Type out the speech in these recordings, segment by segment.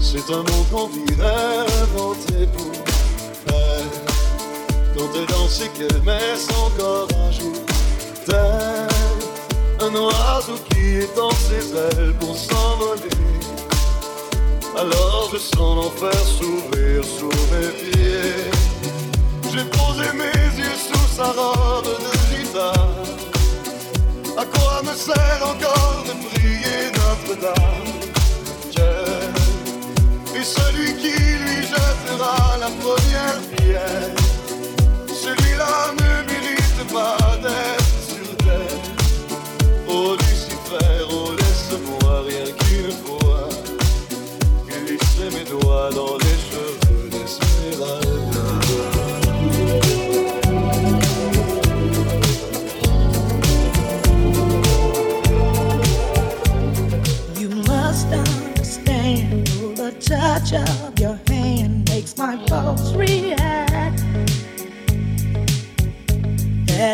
C'est un mot qu'on vit inventé pour faire. Quand elle dansait, qu'elle messe encore un jour. Tel un oiseau qui est dans ses ailes pour s'envoler. Alors je sens l'enfer s'ouvrir sous mes pieds. J'ai posé mes yeux sous sa robe de guitare. À quoi me sert encore de prier Notre-Dame? Je suis celui qui lui jettera la première pierre. Celui-là me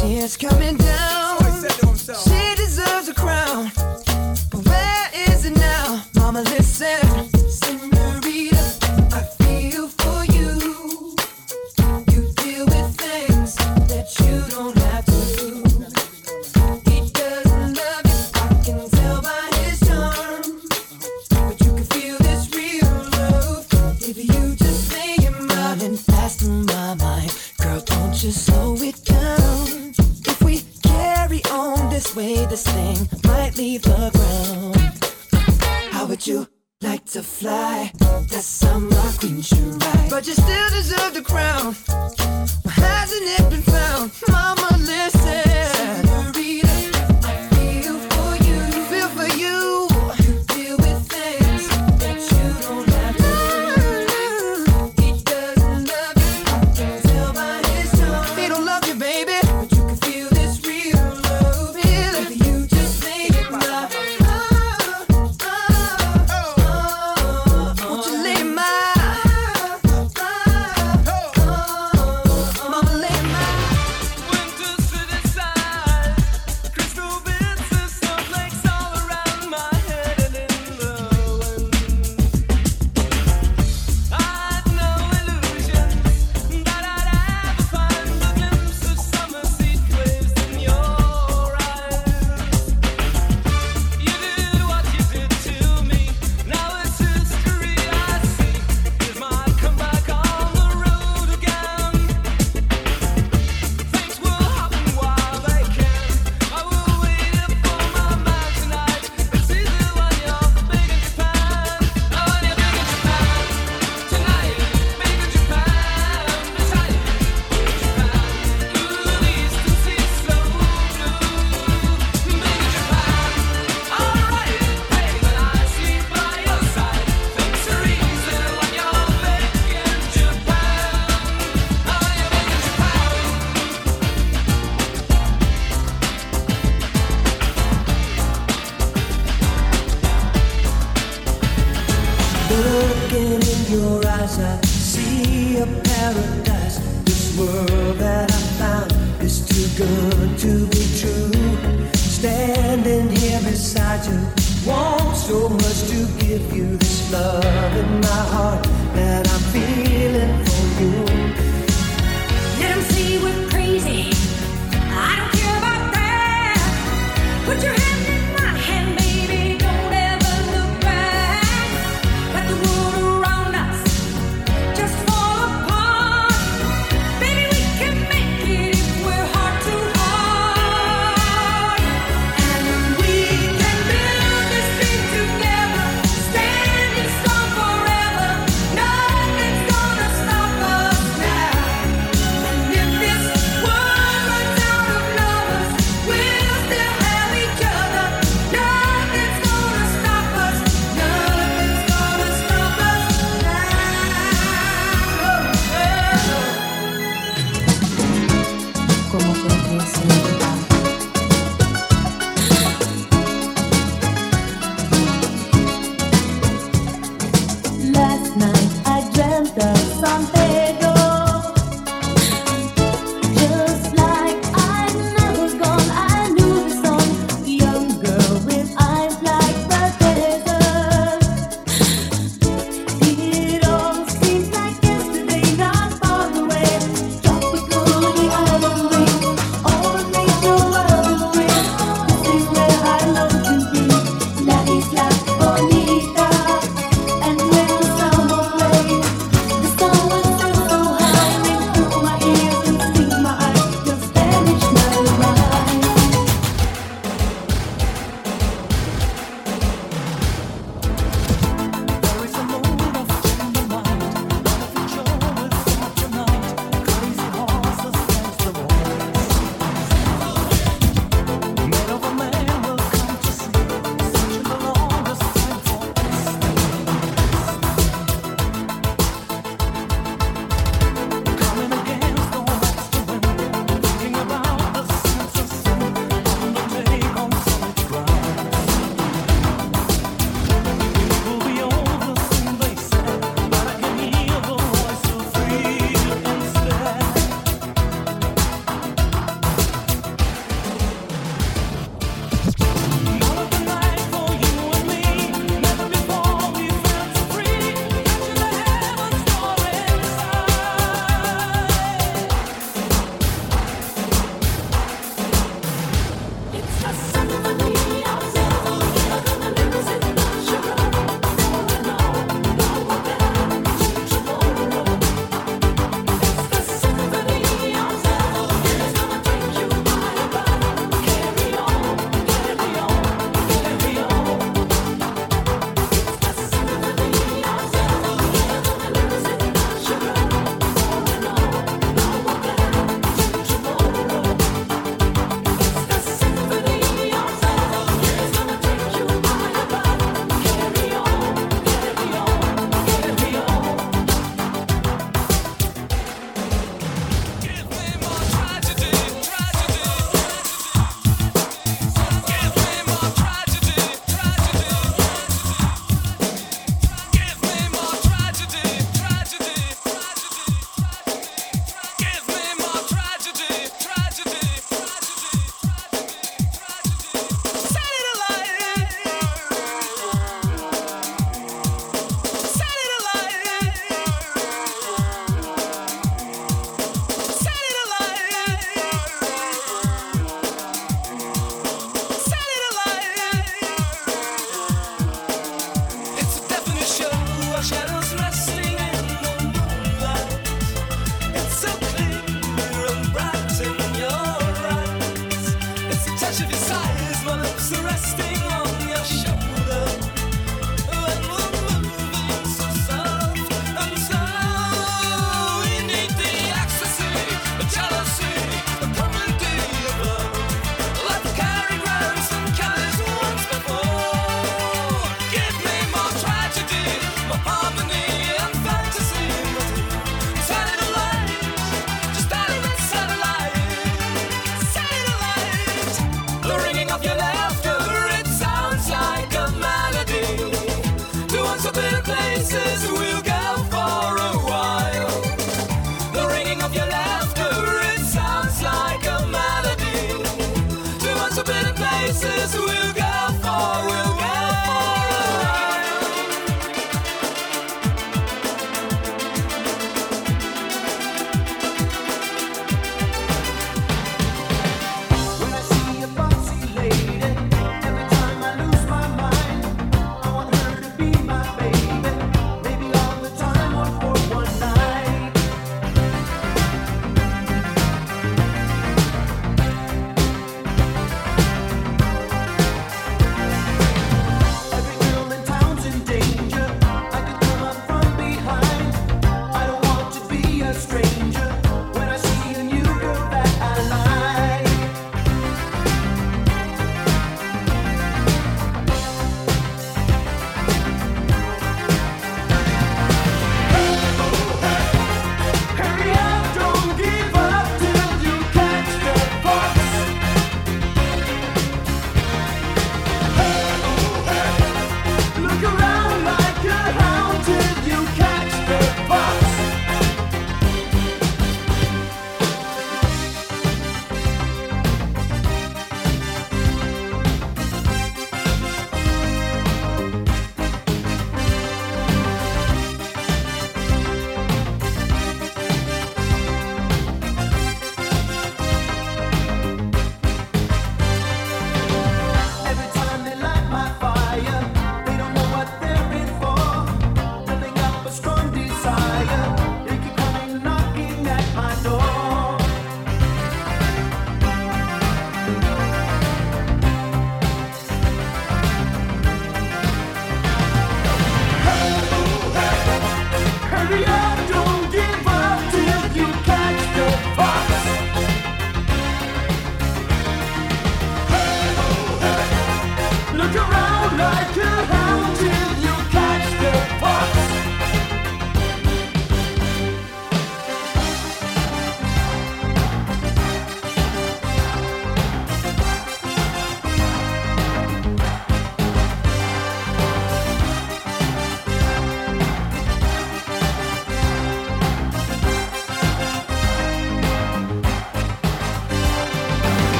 tears coming down. to fly. That summer queen should ride. But you still you want so much.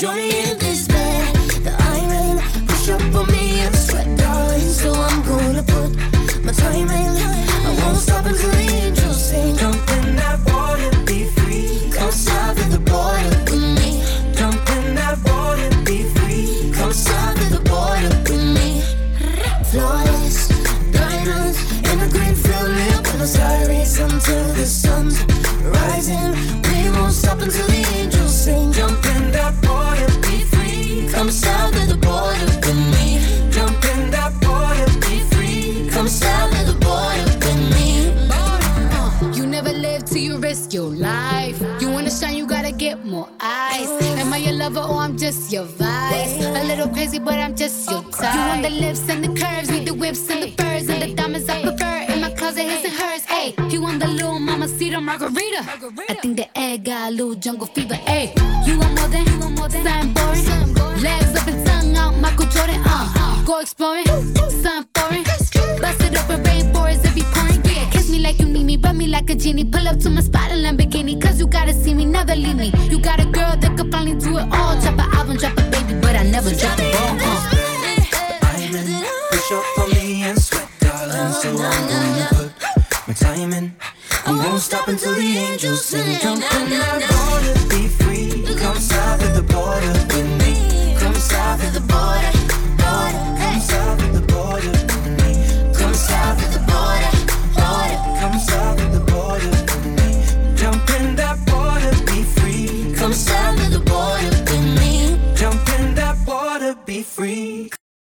Join lover or I'm just your vice? A little crazy, but I'm just your type. You want the lips and the curves, need the whips and the furs and the diamonds I prefer. In my closet, his and hers. Hey, you want the little mama cedar margarita? I think the egg got a little jungle fever. Hey, you want more than, you want more than something boring? Legs up and tongue out, Michael Jordan. Uh, go exploring, something foreign. Bust it open, rainforest you pouring. Yeah, kiss me like you need me, rub me like a genie. Pull up to my spot in Lamborghini, never leave me. You got a girl that could finally do it all. Drop an album, drop a baby, but I never drop a ball. Uh. I'm in. Push up on me and sweat, darling. So I'm gonna put my time in. We won't stop until the angels sing. Jump in that water, be free. Come south of the border with me. Come south of the border,